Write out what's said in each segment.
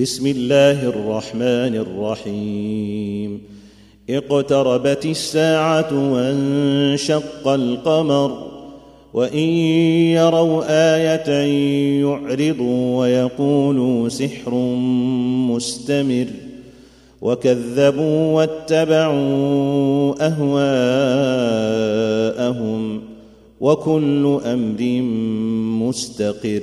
بسم الله الرحمن الرحيم. اقتربت الساعة وانشق القمر وإن يروا آية يعرضوا ويقولوا سحر مستمر. وكذبوا واتبعوا أهواءهم وكل أمر مستقر.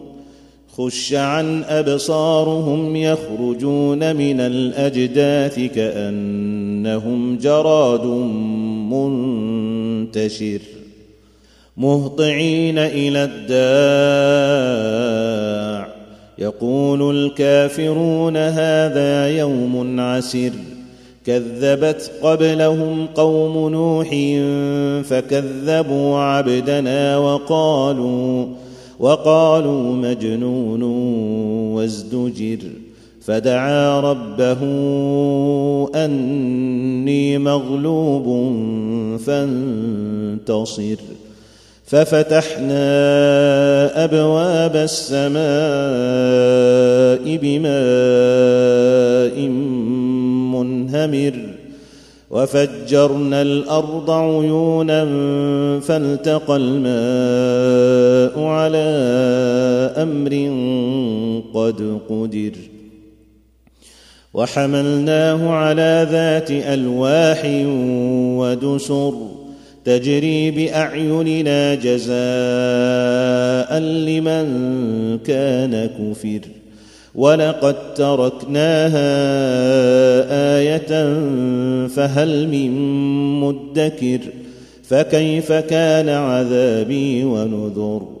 خش عن أبصارهم يخرجون من الأجداث كأنهم جراد منتشر مهطعين إلى الداع. يقول الكافرون هذا يوم عسر. كذبت قبلهم قوم نوح فكذبوا عبدنا وقالوا وقالوا مجنون وازدجر فدعا ربه أني مغلوب فانتصر ففتحنا أبواب السماء بماء منهمر وفجرنا الأرض عيونا فالتقى الماء أمر قد قدر وحملناه على ذات ألواح ودسر تجري بأعيننا جزاء لمن كان كفر ولقد تركناها آية فهل من مدكر فكيف كان عذابي ونذر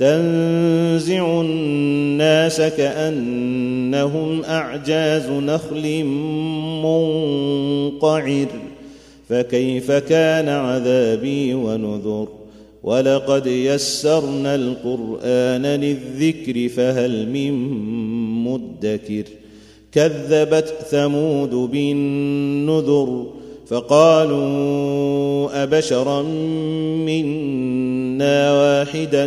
تنزع الناس كأنهم أعجاز نخل منقعر. فكيف كان عذابي ونذر؟ ولقد يسرنا القرآن للذكر فهل من مدكر؟ كذبت ثمود بالنذر فقالوا أبشرا منا واحدا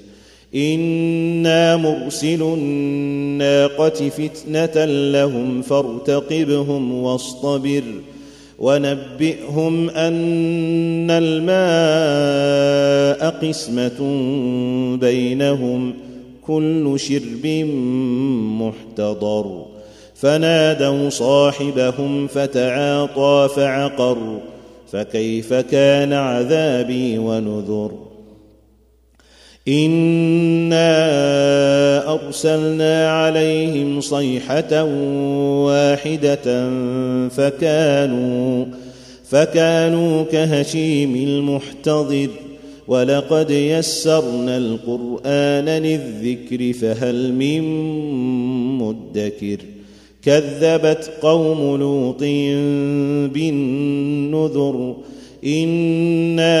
إنا مرسل الناقة فتنة لهم فارتقبهم واصطبر ونبئهم أن الماء قسمة بينهم ۖ كل شرب محتضر فنادوا صاحبهم فتعاطى فعقر فكيف كان عذابي ونذر انا ارسلنا عليهم صيحه واحدة فكانوا فكانوا كهشيم المحتضر ولقد يسرنا القران للذكر فهل من مدكر كذبت قوم لوط بالنذر أنا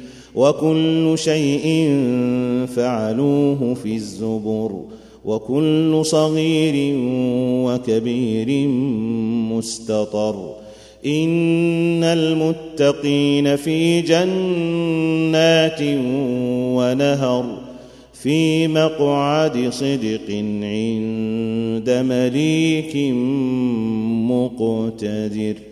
وكل شيء فعلوه في الزبر وكل صغير وكبير مستطر إن المتقين في جنات ونهر في مقعد صدق عند مليك مقتدر